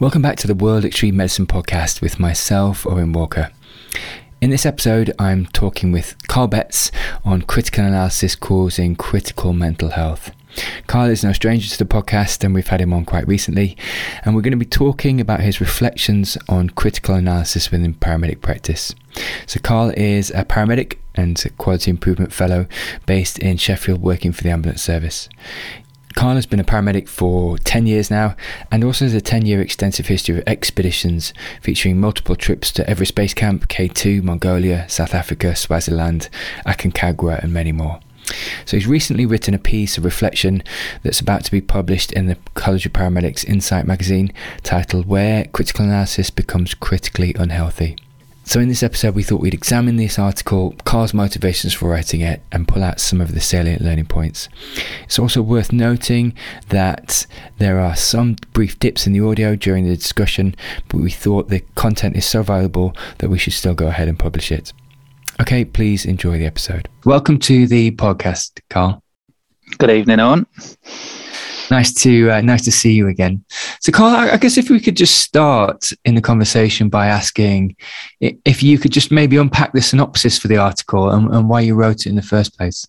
Welcome back to the World Extreme Medicine podcast with myself, Owen Walker. In this episode, I'm talking with Carl Betts on critical analysis causing critical mental health. Carl is no stranger to the podcast, and we've had him on quite recently. And we're going to be talking about his reflections on critical analysis within paramedic practice. So, Carl is a paramedic and a quality improvement fellow based in Sheffield, working for the ambulance service. Carl has been a paramedic for 10 years now and also has a 10 year extensive history of expeditions featuring multiple trips to Everest Base Camp, K2, Mongolia, South Africa, Swaziland, Aconcagua, and many more. So he's recently written a piece of reflection that's about to be published in the College of Paramedics Insight magazine titled Where Critical Analysis Becomes Critically Unhealthy. So, in this episode, we thought we'd examine this article, Carl's motivations for writing it, and pull out some of the salient learning points. It's also worth noting that there are some brief dips in the audio during the discussion, but we thought the content is so valuable that we should still go ahead and publish it. Okay, please enjoy the episode. Welcome to the podcast, Carl. Good evening, Owen. Nice to uh, nice to see you again. So, Carl, I guess if we could just start in the conversation by asking if you could just maybe unpack the synopsis for the article and, and why you wrote it in the first place.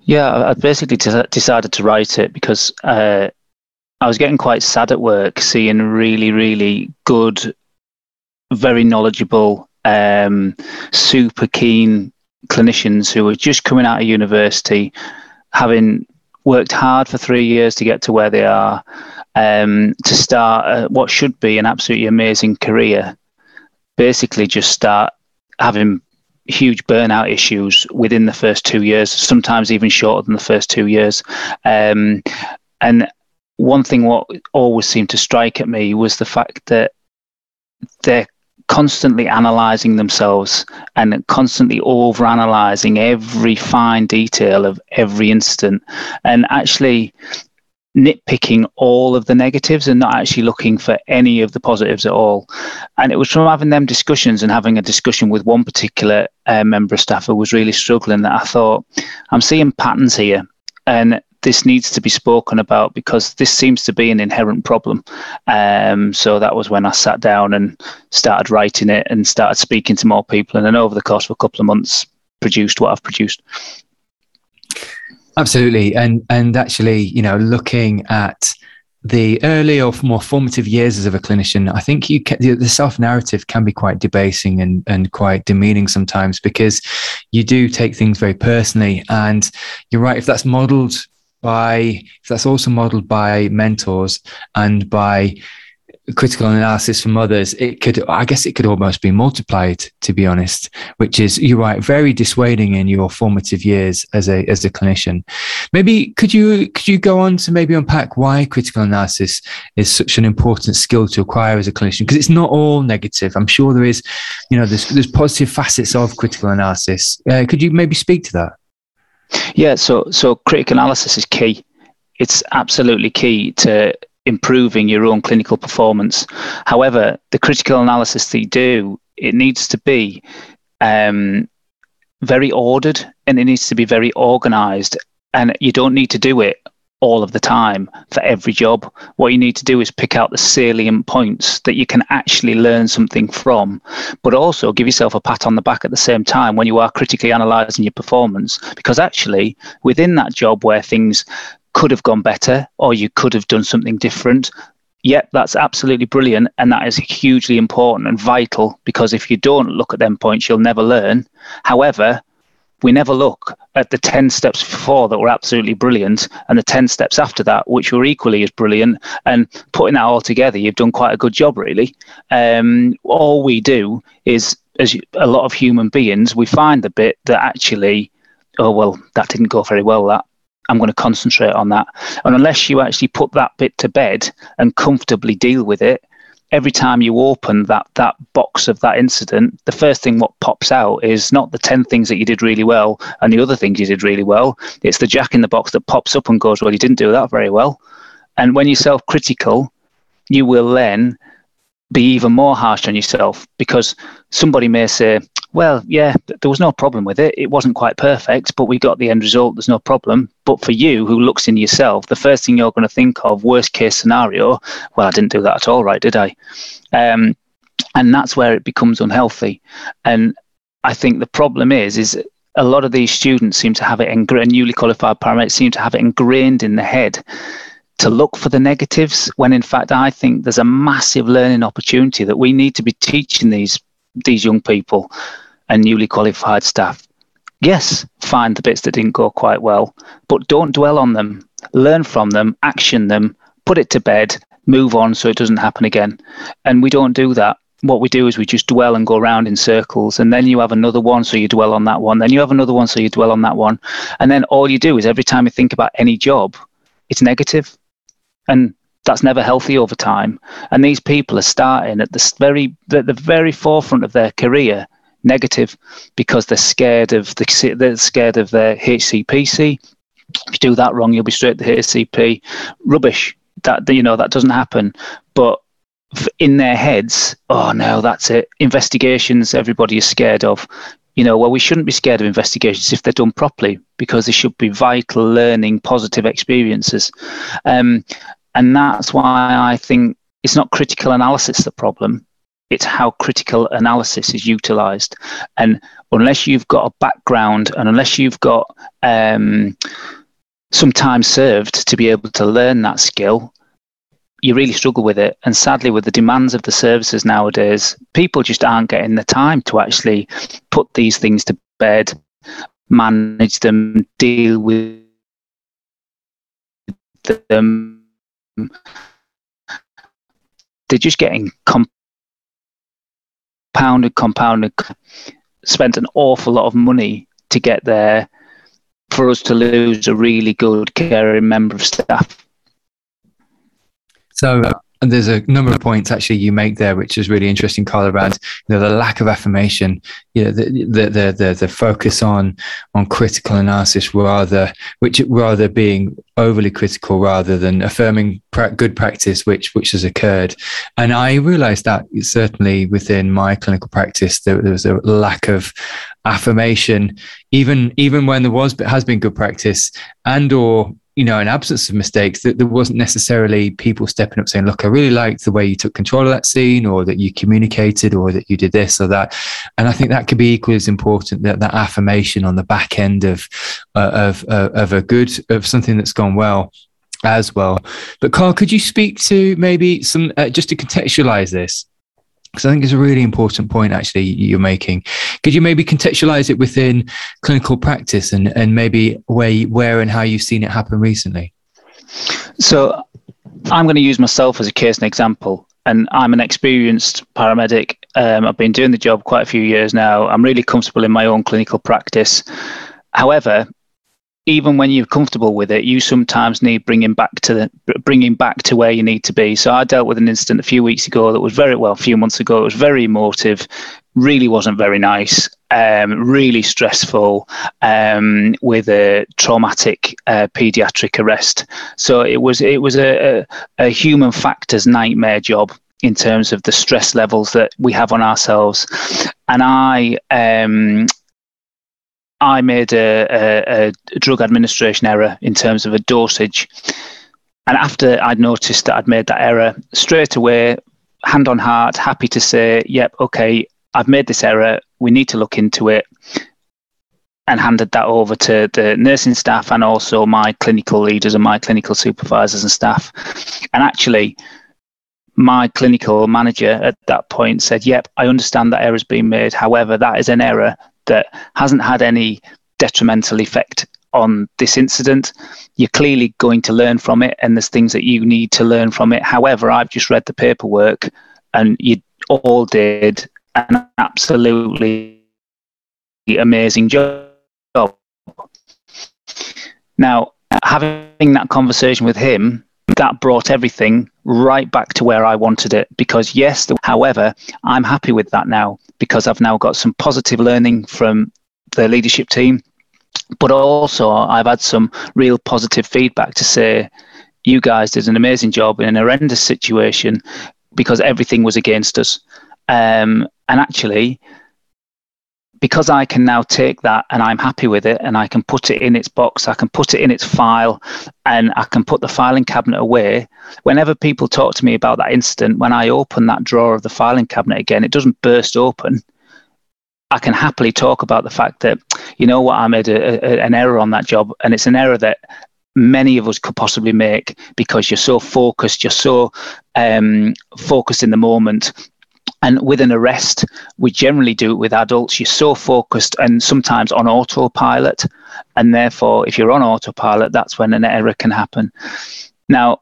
Yeah, I basically t- decided to write it because uh, I was getting quite sad at work, seeing really, really good, very knowledgeable, um, super keen clinicians who were just coming out of university, having worked hard for three years to get to where they are, um, to start uh, what should be an absolutely amazing career. Basically, just start having huge burnout issues within the first two years, sometimes even shorter than the first two years. Um, and one thing what always seemed to strike at me was the fact that they're constantly analyzing themselves and constantly over analyzing every fine detail of every incident and actually nitpicking all of the negatives and not actually looking for any of the positives at all. And it was from having them discussions and having a discussion with one particular uh, member of staff who was really struggling that I thought, I'm seeing patterns here. And this needs to be spoken about because this seems to be an inherent problem. Um, so that was when I sat down and started writing it and started speaking to more people. And then over the course of a couple of months, produced what I've produced. Absolutely, and and actually, you know, looking at the early or more formative years as a clinician, I think you can, the self narrative can be quite debasing and, and quite demeaning sometimes because you do take things very personally. And you're right, if that's modeled by that's also modeled by mentors and by critical analysis from others, it could, I guess, it could almost be multiplied. To be honest, which is you're right, very dissuading in your formative years as a as a clinician. Maybe could you could you go on to maybe unpack why critical analysis is such an important skill to acquire as a clinician? Because it's not all negative. I'm sure there is, you know, there's there's positive facets of critical analysis. Uh, could you maybe speak to that? Yeah, so so critical analysis is key. It's absolutely key to improving your own clinical performance. However, the critical analysis that you do, it needs to be um, very ordered and it needs to be very organized. And you don't need to do it all of the time for every job. What you need to do is pick out the salient points that you can actually learn something from, but also give yourself a pat on the back at the same time when you are critically analyzing your performance. Because actually, within that job where things could have gone better or you could have done something different, yep, that's absolutely brilliant. And that is hugely important and vital because if you don't look at them points, you'll never learn. However, we never look at the 10 steps before that were absolutely brilliant and the 10 steps after that which were equally as brilliant and putting that all together you've done quite a good job really um, all we do is as a lot of human beings we find the bit that actually oh well that didn't go very well that I'm going to concentrate on that. And unless you actually put that bit to bed and comfortably deal with it, every time you open that that box of that incident, the first thing what pops out is not the ten things that you did really well and the other things you did really well. It's the jack in the box that pops up and goes, "Well, you didn't do that very well." And when you're self-critical, you will then be even more harsh on yourself because somebody may say, well, yeah, there was no problem with it. It wasn't quite perfect, but we got the end result. There's no problem. But for you, who looks in yourself, the first thing you're going to think of, worst case scenario, well, I didn't do that at all, right? Did I? Um, and that's where it becomes unhealthy. And I think the problem is, is a lot of these students seem to have it, ingrained, newly qualified paramedics seem to have it ingrained in the head to look for the negatives when in fact I think there's a massive learning opportunity that we need to be teaching these these young people and newly qualified staff. Yes, find the bits that didn't go quite well, but don't dwell on them. Learn from them, action them, put it to bed, move on so it doesn't happen again. And we don't do that. What we do is we just dwell and go around in circles, and then you have another one, so you dwell on that one. Then you have another one, so you dwell on that one. And then all you do is every time you think about any job, it's negative and that's never healthy over time. And these people are starting at the very the, the very forefront of their career negative because they're scared of the they're scared of their HCPC. If you do that wrong, you'll be straight to the HCP. Rubbish. That you know that doesn't happen. But in their heads, oh no, that's it. Investigations, everybody is scared of. You know, well, we shouldn't be scared of investigations if they're done properly because they should be vital, learning, positive experiences. Um, and that's why I think it's not critical analysis the problem. It's how critical analysis is utilized. And unless you've got a background and unless you've got um, some time served to be able to learn that skill, you really struggle with it. And sadly, with the demands of the services nowadays, people just aren't getting the time to actually put these things to bed, manage them, deal with them they're just getting compounded, compounded, spent an awful lot of money to get there for us to lose a really good caring member of staff. So, and there's a number of points actually you make there, which is really interesting, Carl, around you know, the lack of affirmation, you know, the, the, the, the, focus on, on critical analysis rather, which rather being overly critical rather than affirming good practice, which, which has occurred. And I realized that certainly within my clinical practice, there, there was a lack of affirmation, even, even when there was, but has been good practice and or you know, an absence of mistakes, that there wasn't necessarily people stepping up saying, look, I really liked the way you took control of that scene or that you communicated or that you did this or that. And I think that could be equally as important that that affirmation on the back end of, uh, of, uh, of a good, of something that's gone well as well. But Carl, could you speak to maybe some, uh, just to contextualize this? Because I think it's a really important point actually you're making. Could you maybe contextualize it within clinical practice and, and maybe where, where and how you've seen it happen recently? So I'm going to use myself as a case and example. And I'm an experienced paramedic. Um, I've been doing the job quite a few years now. I'm really comfortable in my own clinical practice. However, even when you're comfortable with it, you sometimes need bringing back to the bringing back to where you need to be. So I dealt with an incident a few weeks ago that was very well, a few months ago. It was very emotive, really wasn't very nice, um, really stressful, um, with a traumatic uh, pediatric arrest. So it was it was a, a, a human factors nightmare job in terms of the stress levels that we have on ourselves. And I um, I made a, a, a, drug administration error in terms of a dosage. And after I'd noticed that I'd made that error, straight away, hand on heart, happy to say, yep, okay, I've made this error. We need to look into it. And handed that over to the nursing staff and also my clinical leaders and my clinical supervisors and staff. And actually, my clinical manager at that point said, Yep, I understand that error's been made. However, that is an error that hasn't had any detrimental effect on this incident. You're clearly going to learn from it, and there's things that you need to learn from it. However, I've just read the paperwork, and you all did an absolutely amazing job. Now, having that conversation with him, that brought everything right back to where I wanted it. Because, yes, however, I'm happy with that now because I've now got some positive learning from the leadership team. But also, I've had some real positive feedback to say, you guys did an amazing job in an horrendous situation. because everything was against us. Um, and actually, because I can now take that and I'm happy with it and I can put it in its box, I can put it in its file and I can put the filing cabinet away. Whenever people talk to me about that incident, when I open that drawer of the filing cabinet again, it doesn't burst open. I can happily talk about the fact that, you know what, I made a, a, an error on that job and it's an error that many of us could possibly make because you're so focused, you're so um, focused in the moment and with an arrest, we generally do it with adults. You're so focused and sometimes on autopilot. And therefore, if you're on autopilot, that's when an error can happen. Now,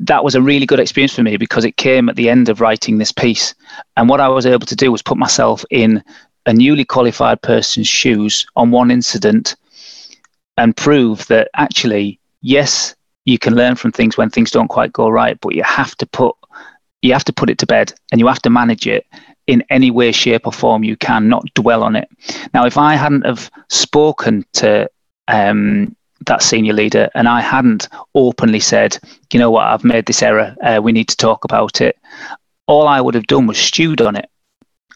that was a really good experience for me because it came at the end of writing this piece. And what I was able to do was put myself in a newly qualified person's shoes on one incident and prove that actually, yes, you can learn from things when things don't quite go right, but you have to put you have to put it to bed and you have to manage it in any way, shape, or form you can, not dwell on it. Now, if I hadn't have spoken to um, that senior leader and I hadn't openly said, you know what, I've made this error, uh, we need to talk about it, all I would have done was stewed on it.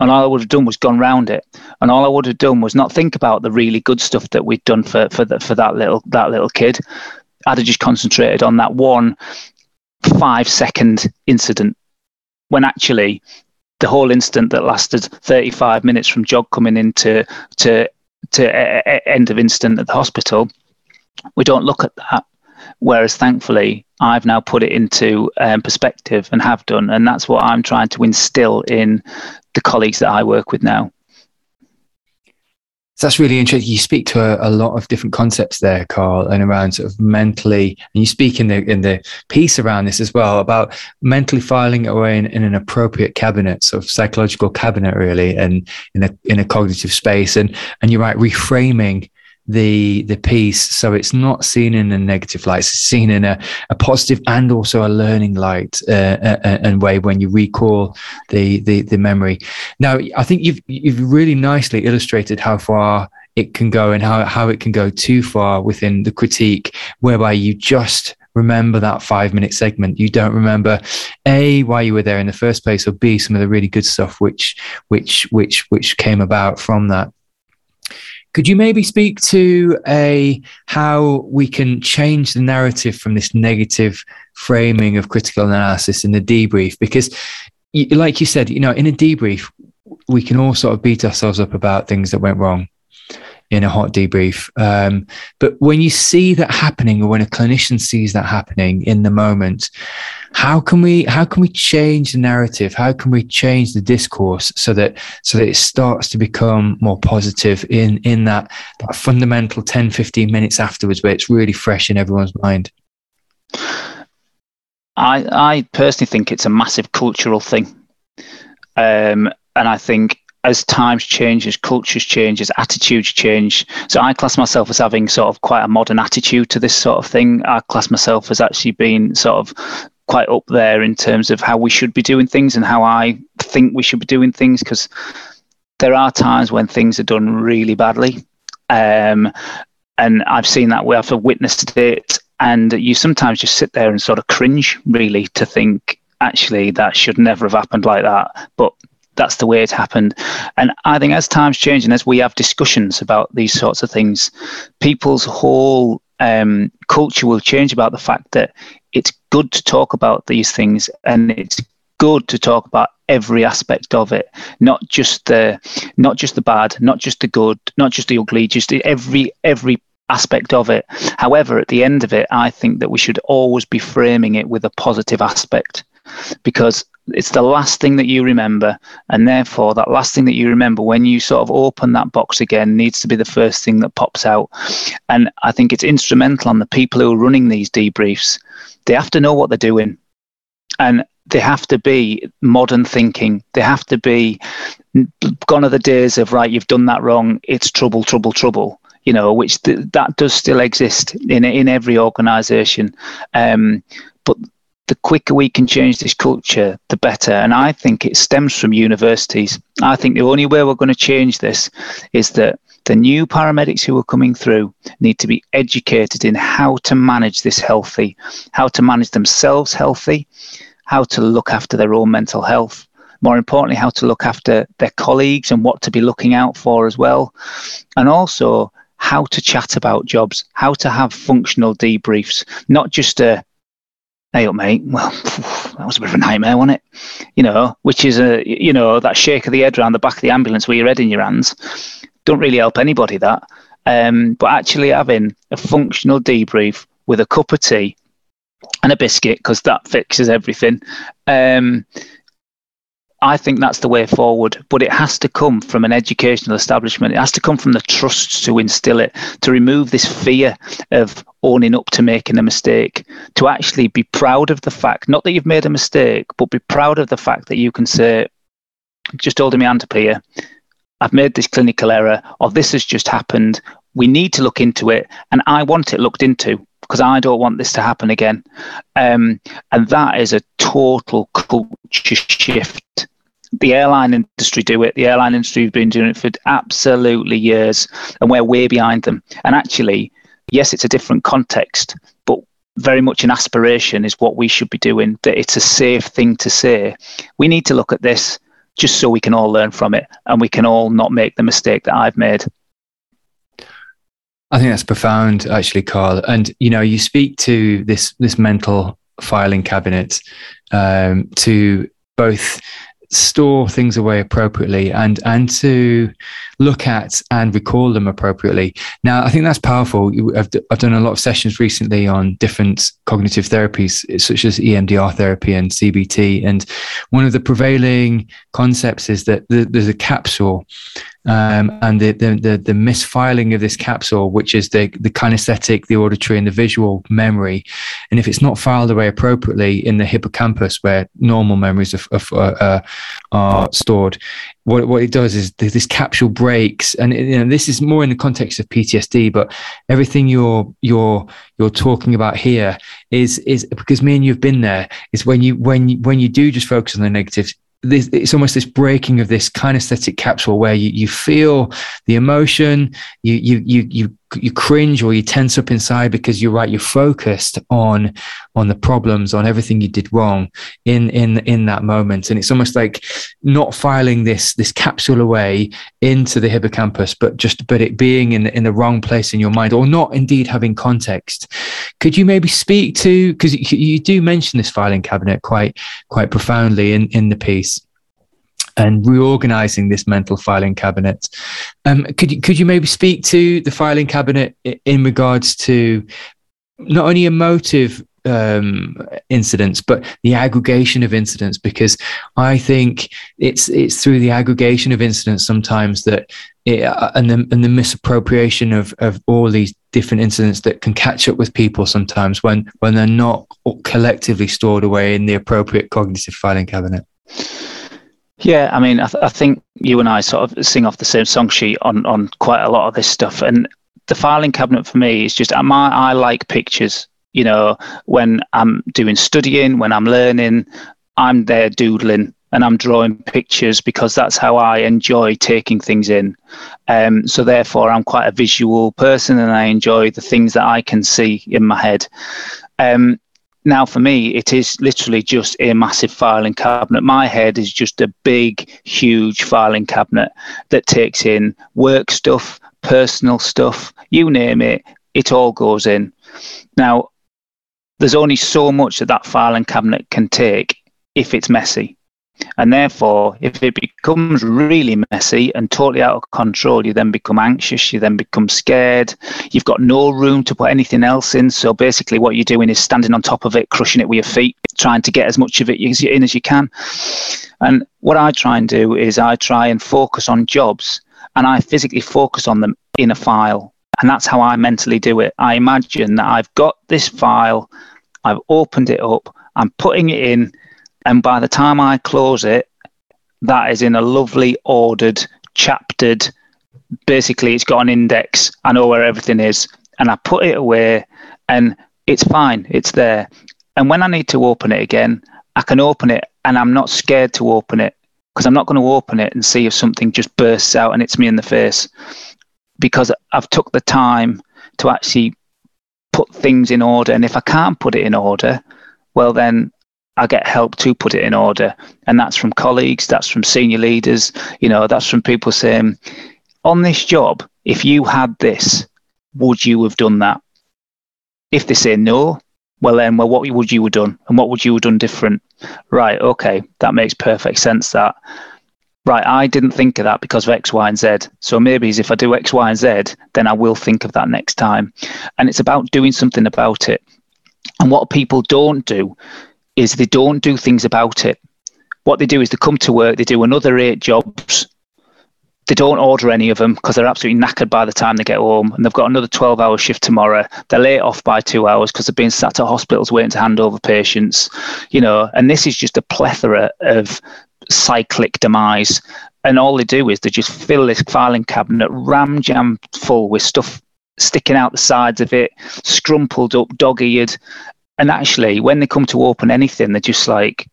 And all I would have done was gone round it, and all I would have done was not think about the really good stuff that we'd done for for, the, for that little that little kid. I'd have just concentrated on that one five second incident when actually the whole incident that lasted 35 minutes from Jog coming into to to end of incident at the hospital, we don't look at that. Whereas thankfully, I've now put it into um, perspective and have done, and that's what I'm trying to instill in the colleagues that I work with now. That's really interesting. You speak to a, a, lot of different concepts there, Carl, and around sort of mentally, and you speak in the in the piece around this as well about mentally filing away in, in an appropriate cabinet, sort of psychological cabinet, really, and in a in a cognitive space. And and you're right, reframing the the piece so it's not seen in a negative light. It's seen in a, a positive and also a learning light uh, uh, uh, and way when you recall the, the the memory. Now i think you've you've really nicely illustrated how far it can go and how, how it can go too far within the critique whereby you just remember that five minute segment. You don't remember a why you were there in the first place or b some of the really good stuff which which which which came about from that could you maybe speak to a how we can change the narrative from this negative framing of critical analysis in the debrief? Because, like you said, you know, in a debrief, we can all sort of beat ourselves up about things that went wrong in a hot debrief. Um, but when you see that happening, or when a clinician sees that happening in the moment, how can we how can we change the narrative? How can we change the discourse so that so that it starts to become more positive in in that, that fundamental 10, 15 minutes afterwards where it's really fresh in everyone's mind? I I personally think it's a massive cultural thing. Um, and I think as times change, as cultures change, as attitudes change. So I class myself as having sort of quite a modern attitude to this sort of thing. I class myself as actually being sort of quite up there in terms of how we should be doing things and how I think we should be doing things because there are times when things are done really badly. Um, and I've seen that we have witnessed it. And you sometimes just sit there and sort of cringe, really, to think, actually, that should never have happened like that. But that's the way it happened. And I think as times change and as we have discussions about these sorts of things, people's whole um, culture will change about the fact that it's good to talk about these things and it's good to talk about every aspect of it not just the not just the bad not just the good not just the ugly just every every aspect of it however at the end of it i think that we should always be framing it with a positive aspect because it's the last thing that you remember and therefore that last thing that you remember when you sort of open that box again needs to be the first thing that pops out. And i think it's instrumental on the people who are running these debriefs. They have to know what they're doing. And they have to be modern thinking. They have to be gone are the days of right you've done that wrong it's trouble trouble trouble you know which th- that does still exist in in every organization. Um, the quicker we can change this culture, the better. And I think it stems from universities. I think the only way we're going to change this is that the new paramedics who are coming through need to be educated in how to manage this healthy, how to manage themselves healthy, how to look after their own mental health. More importantly, how to look after their colleagues and what to be looking out for as well. And also how to chat about jobs, how to have functional debriefs, not just a hey up mate. Well that was a bit of a nightmare wasn't it? You know which is a you know that shake of the head around the back of the ambulance with your head in your hands. Don't really help anybody that. Um, but actually having a functional debrief with a cup of tea and a biscuit because that fixes everything. Um, I think that's the way forward, but it has to come from an educational establishment. It has to come from the trusts to instill it, to remove this fear of owning up to making a mistake, to actually be proud of the fact, not that you've made a mistake, but be proud of the fact that you can say, just holding my hand up here, I've made this clinical error, or this has just happened. We need to look into it, and I want it looked into because I don't want this to happen again. Um, and that is a total culture shift the airline industry do it. The airline industry has been doing it for absolutely years, and where we're behind them. And actually, yes, it's a different context, but very much an aspiration is what we should be doing. That it's a safe thing to say. We need to look at this just so we can all learn from it, and we can all not make the mistake that I've made. I think that's profound, actually, Carl. And you know, you speak to this this mental filing cabinet um, to both store things away appropriately and and to look at and recall them appropriately. Now, I think that's powerful. I've, I've done a lot of sessions recently on different cognitive therapies, such as EMDR therapy and CBT. And one of the prevailing concepts is that there's a capsule um, and the, the, the the misfiling of this capsule, which is the the kinesthetic, the auditory, and the visual memory, and if it's not filed away appropriately in the hippocampus, where normal memories are, are, are stored, what what it does is this capsule breaks, and you know this is more in the context of PTSD, but everything you're you're you're talking about here is is because me and you've been there. Is when you when you, when you do just focus on the negatives, this, it's almost this breaking of this kinesthetic capsule where you, you feel the emotion, you, you, you, you, you cringe or you tense up inside because you're right, you're focused on, on the problems, on everything you did wrong in, in, in that moment. And it's almost like not filing this, this capsule away into the hippocampus, but just, but it being in, in the wrong place in your mind or not indeed having context. Could you maybe speak to, because you, do mention this filing cabinet quite, quite profoundly in, in the piece and reorganizing this mental filing cabinet. Um, could you could you maybe speak to the filing cabinet in regards to not only emotive um, incidents, but the aggregation of incidents? Because I think it's it's through the aggregation of incidents sometimes that it, uh, and the and the misappropriation of of all these different incidents that can catch up with people sometimes when when they're not collectively stored away in the appropriate cognitive filing cabinet. Yeah, I mean, I, th- I, think you and I sort of sing off the same song sheet on on quite a lot of this stuff, and the filing cabinet for me is just I, I like pictures. You know, when I'm doing studying, when I'm learning, I'm there doodling and I'm drawing pictures because that's how I enjoy taking things in. Um, so therefore, I'm quite a visual person, and I enjoy the things that I can see in my head. Um, now for me it is literally just a massive filing cabinet. My head is just a big huge filing cabinet that takes in work stuff personal stuff you name it it all goes in. Now there's only so much that that filing cabinet can take if it's messy and therefore, if it becomes really messy and totally out of control, you then become anxious, you then become scared. You've got no room to put anything else in. So basically, what you're doing is standing on top of it, crushing it with your feet, trying to get as much of it in as you can. And what I try and do is I try and focus on jobs and I physically focus on them in a file. And that's how I mentally do it. I imagine that I've got this file, I've opened it up, I'm putting it in and by the time I close it, that is in a lovely ordered, chaptered. Basically, it's got an index. I know where everything is, and I put it away, and it's fine. It's there. And when I need to open it again, I can open it, and I'm not scared to open it because I'm not going to open it and see if something just bursts out and it's me in the face because I've took the time to actually put things in order. And if I can't put it in order, well, then I get help to put it in order. And that's from colleagues, that's from senior leaders, you know, that's from people saying, on this job, if you had this, would you have done that? If they say no, well then, well, what would you have done? And what would you have done different? Right, okay, that makes perfect sense that. Right, I didn't think of that because of X, Y, and Z. So maybe if I do X, Y, and Z, then I will think of that next time. And it's about doing something about it. And what people don't do is they don't do things about it. What they do is they come to work, they do another eight jobs, they don't order any of them because they're absolutely knackered by the time they get home and they've got another 12 hour shift tomorrow. They're late off by two hours because they've been sat at hospitals waiting to hand over patients you know and this is just a plethora of cyclic demise. And all they do is they just fill this filing cabinet ram jam full with stuff sticking out the sides of it scrumpled up dog-eared and actually when they come to open anything they're just like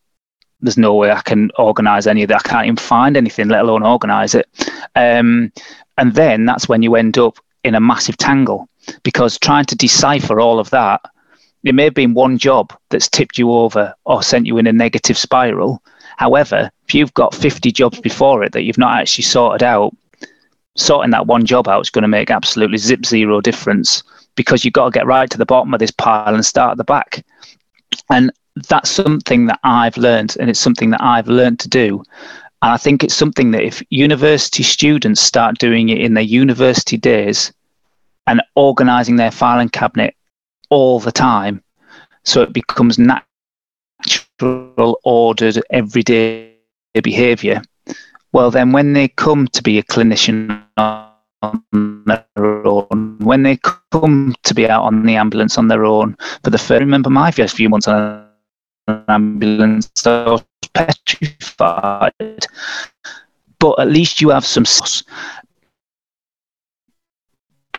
there's no way I can organize any of that. I can't even find anything, let alone organize it. Um, and then that's when you end up in a massive tangle because trying to decipher all of that, it may have been one job that's tipped you over or sent you in a negative spiral. However, if you've got 50 jobs before it that you've not actually sorted out, sorting that one job out is going to make absolutely zip zero difference because you've got to get right to the bottom of this pile and start at the back. And that's something that I've learned, and it's something that I've learned to do. And I think it's something that if university students start doing it in their university days and organizing their filing cabinet all the time, so it becomes natural, ordered, everyday behavior, well, then when they come to be a clinician on their own, when they come to be out on the ambulance on their own for the first, remember my first few months on an ambulance. I was petrified. But at least you have some.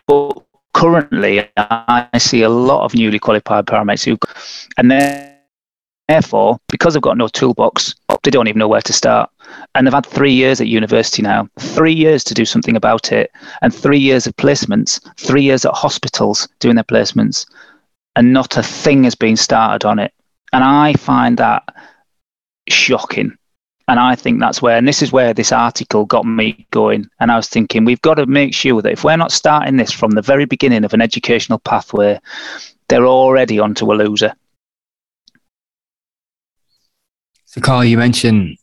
But currently, I see a lot of newly qualified paramedics who, and therefore, because they've got no toolbox, they don't even know where to start. And they've had three years at university now, three years to do something about it, and three years of placements, three years at hospitals doing their placements, and not a thing has been started on it. And I find that shocking. And I think that's where, and this is where this article got me going. And I was thinking, we've got to make sure that if we're not starting this from the very beginning of an educational pathway, they're already onto a loser. So, Carl, you mentioned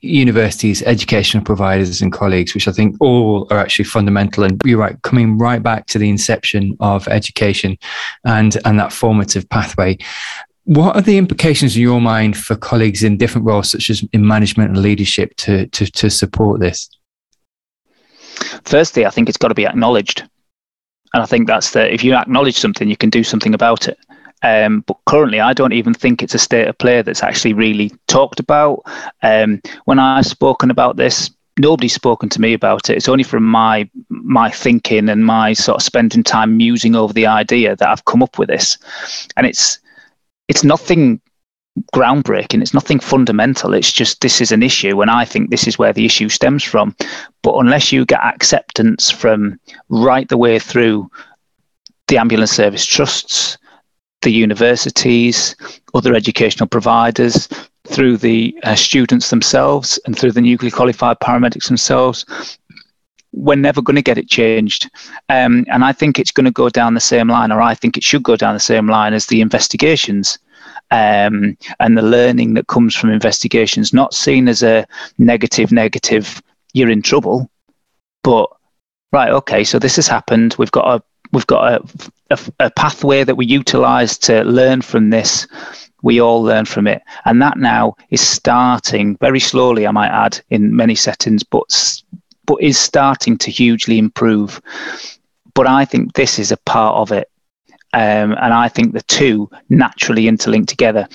universities, educational providers, and colleagues, which I think all are actually fundamental. And you're right, coming right back to the inception of education and and that formative pathway. What are the implications in your mind for colleagues in different roles, such as in management and leadership, to, to, to support this? Firstly, I think it's got to be acknowledged. And I think that's that if you acknowledge something, you can do something about it. Um, but currently, I don't even think it's a state of play that's actually really talked about. Um, when I've spoken about this, nobody's spoken to me about it. It's only from my my thinking and my sort of spending time musing over the idea that I've come up with this. And it's it's nothing groundbreaking. It's nothing fundamental. It's just this is an issue, and I think this is where the issue stems from. But unless you get acceptance from right the way through the ambulance service trusts, the universities, other educational providers, through the uh, students themselves, and through the newly qualified paramedics themselves, we're never going to get it changed. Um, and I think it's going to go down the same line, or I think it should go down the same line as the investigations um, and the learning that comes from investigations, not seen as a negative, negative, you're in trouble, but right, okay, so this has happened. We've got a we've got a, a, a pathway that we utilize to learn from this we all learn from it. And that now is starting very slowly, I might add, in many settings, but but is starting to hugely improve. But I think this is a part of it. Um, and I think the two naturally interlink together.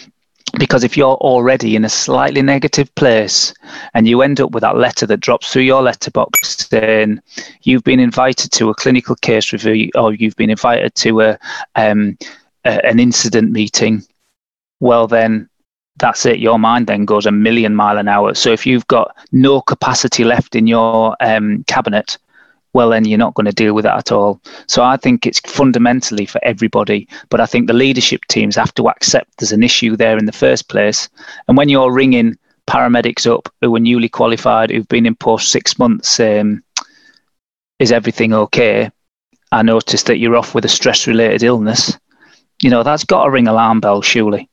Because if you're already in a slightly negative place and you end up with that letter that drops through your letterbox saying you've been invited to a clinical case review or you've been invited to a, um, a an incident meeting, well, then that's it. Your mind then goes a million mile an hour. So if you've got no capacity left in your um, cabinet, well, then you're not going to deal with that at all. So I think it's fundamentally for everybody. But I think the leadership teams have to accept there's an issue there in the first place. And when you're ringing paramedics up who are newly qualified, who've been in post six months, um, is everything okay? I noticed that you're off with a stress related illness. You know, that's got to ring alarm bells, surely.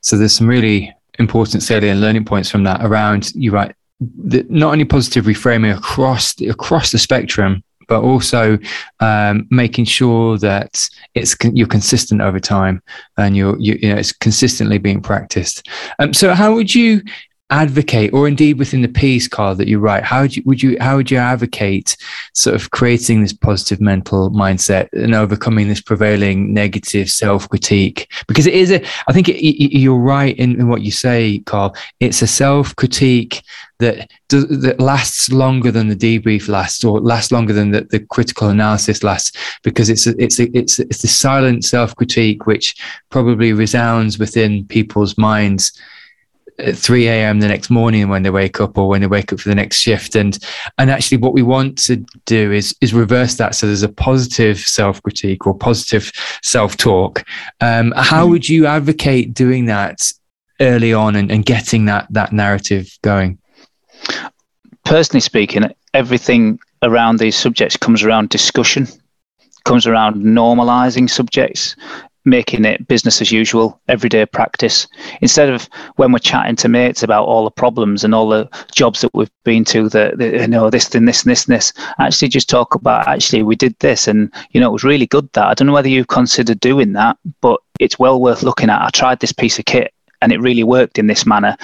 So there's some really important salient learning points from that around you right the, not only positive reframing across the, across the spectrum but also um, making sure that it's you're consistent over time and you're you, you know it's consistently being practiced. Um, so how would you advocate or indeed within the piece Carl that you write how would you would you how would you advocate sort of creating this positive mental mindset and overcoming this prevailing negative self-critique? Because it is a i think it, you're right in, in what you say Carl. It's a self-critique that does, that lasts longer than the debrief lasts or lasts longer than the, the critical analysis lasts because it's a, it's a, it's it's the silent self-critique which probably resounds within people's minds at 3 a.m. the next morning when they wake up or when they wake up for the next shift. And and actually what we want to do is is reverse that. So there's a positive self-critique or positive self-talk. Um, how mm-hmm. would you advocate doing that early on and, and getting that that narrative going? Personally speaking, everything around these subjects comes around discussion, comes around normalizing subjects making it business as usual, everyday practice. Instead of when we're chatting to mates about all the problems and all the jobs that we've been to, that you know this and this and this and this, actually just talk about actually we did this and you know it was really good that. I don't know whether you've considered doing that, but it's well worth looking at. I tried this piece of kit and it really worked in this manner.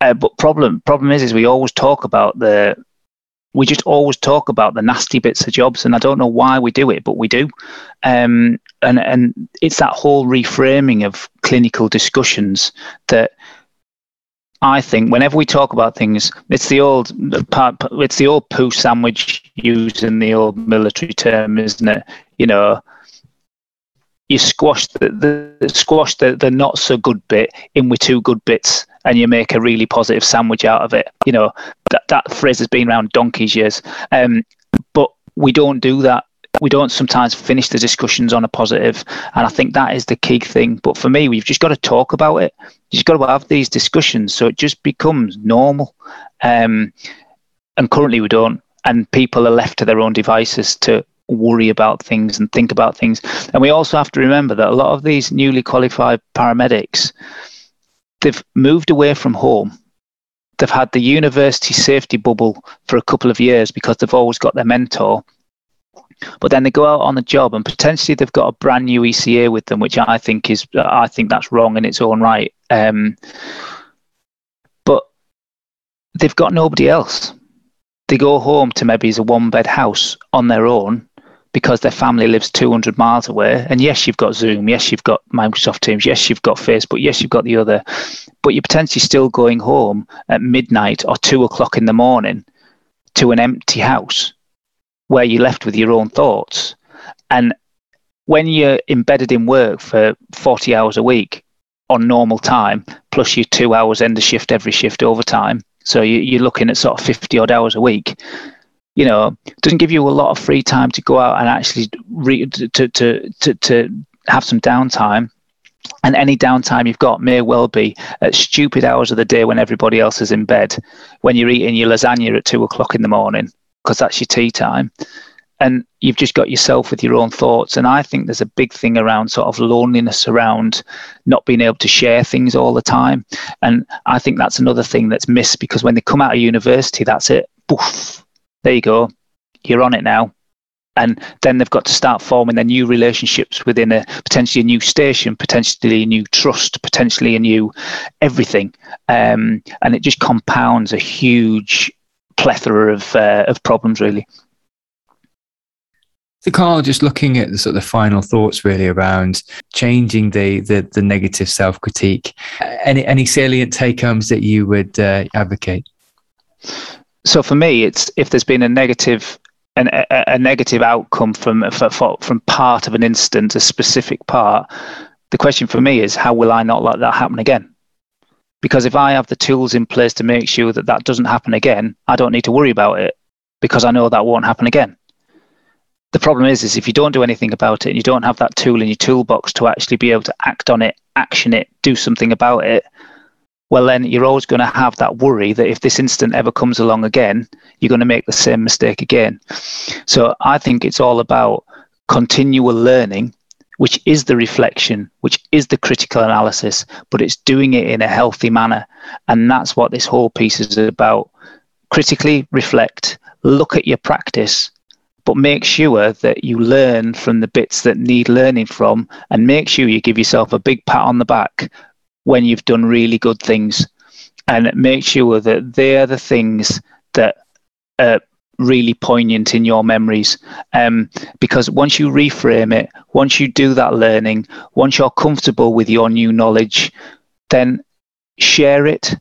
Uh, but problem problem is is we always talk about the we just always talk about the nasty bits of jobs, and I don't know why we do it, but we do. Um, and and it's that whole reframing of clinical discussions that I think whenever we talk about things, it's the old it's the old poo sandwich using the old military term, isn't it? You know, you squash the, the squash the, the not so good bit in with two good bits and you make a really positive sandwich out of it you know that, that phrase has been around donkey's years. Um, but we don't do that. We don't sometimes finish the discussions on a positive and i think that is the key thing. But for me we've just got to talk about it. You've got to have these discussions so it just becomes normal. Um, and currently we don't and people are left to their own devices to worry about things and think about things. And we also have to remember that a lot of these newly qualified paramedics, they've moved away from home. They've had the university safety bubble for a couple of years because they've always got their mentor. But then they go out on the job and potentially they've got a brand new ECA with them, which I think is I think that's wrong in its own right. Um, but they've got nobody else. They go home to maybe a one bed house on their own because their family lives 200 miles away. And yes, you've got Zoom. Yes, you've got Microsoft Teams. Yes, you've got Facebook. Yes, you've got the other. But you're potentially still going home at midnight or two o'clock in the morning to an empty house where you're left with your own thoughts. And when you're embedded in work for 40 hours a week on normal time, plus your two hours end of shift every shift overtime, so you're looking at sort of 50 odd hours a week you know, doesn't give you a lot of free time to go out and actually to, to, to, to have some downtime. And any downtime you've got may well be at stupid hours of the day when everybody else is in bed, when you're eating your lasagna at two o'clock in the morning, because that's your tea time. And you've just got yourself with your own thoughts. And I think there's a big thing around sort of loneliness around not being able to share things all the time. And I think that's another thing that's missed because when they come out of university, that's it. Poof, there you go, you're on it now. And then they've got to start forming their new relationships within a potentially a new station, potentially a new trust, potentially a new everything. Um, and it just compounds a huge plethora of, uh, of problems, really. So, Carl, just looking at the sort of final thoughts really around changing the the, the negative self critique. Any any salient take homes that you would uh, advocate? So for me, it's if there's been a negative an, a, a negative outcome from for, from part of an incident, a specific part. The question for me is, how will I not let that happen again? Because if I have the tools in place to make sure that that doesn't happen again, I don't need to worry about it because I know that won't happen again. The problem is, is if you don't do anything about it and you don't have that tool in your toolbox to actually be able to act on it, action it, do something about it, well, then you're always going to have that worry that if this incident ever comes along again, you're going to make the same mistake again. So I think it's all about continual learning, which is the reflection, which is the critical analysis, but it's doing it in a healthy manner. And that's what this whole piece is about. Critically reflect, look at your practice, but make sure that you learn from the bits that need learning from and make sure you give yourself a big pat on the back when you've done really good things and make sure that they're the things that are really poignant in your memories. Um, because once you reframe it, once you do that learning, once you're comfortable with your new knowledge, then share it,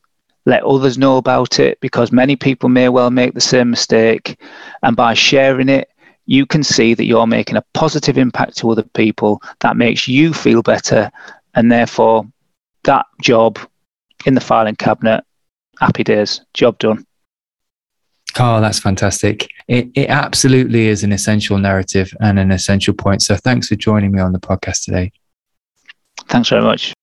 let others know about it, because many people may well make the same mistake. And by sharing it, you can see that you're making a positive impact to other people that makes you feel better and therefore that job in the filing cabinet happy days job done Oh, that's fantastic. It, it absolutely is an essential narrative and an essential point. So thanks for joining me on the podcast today. Thanks very much.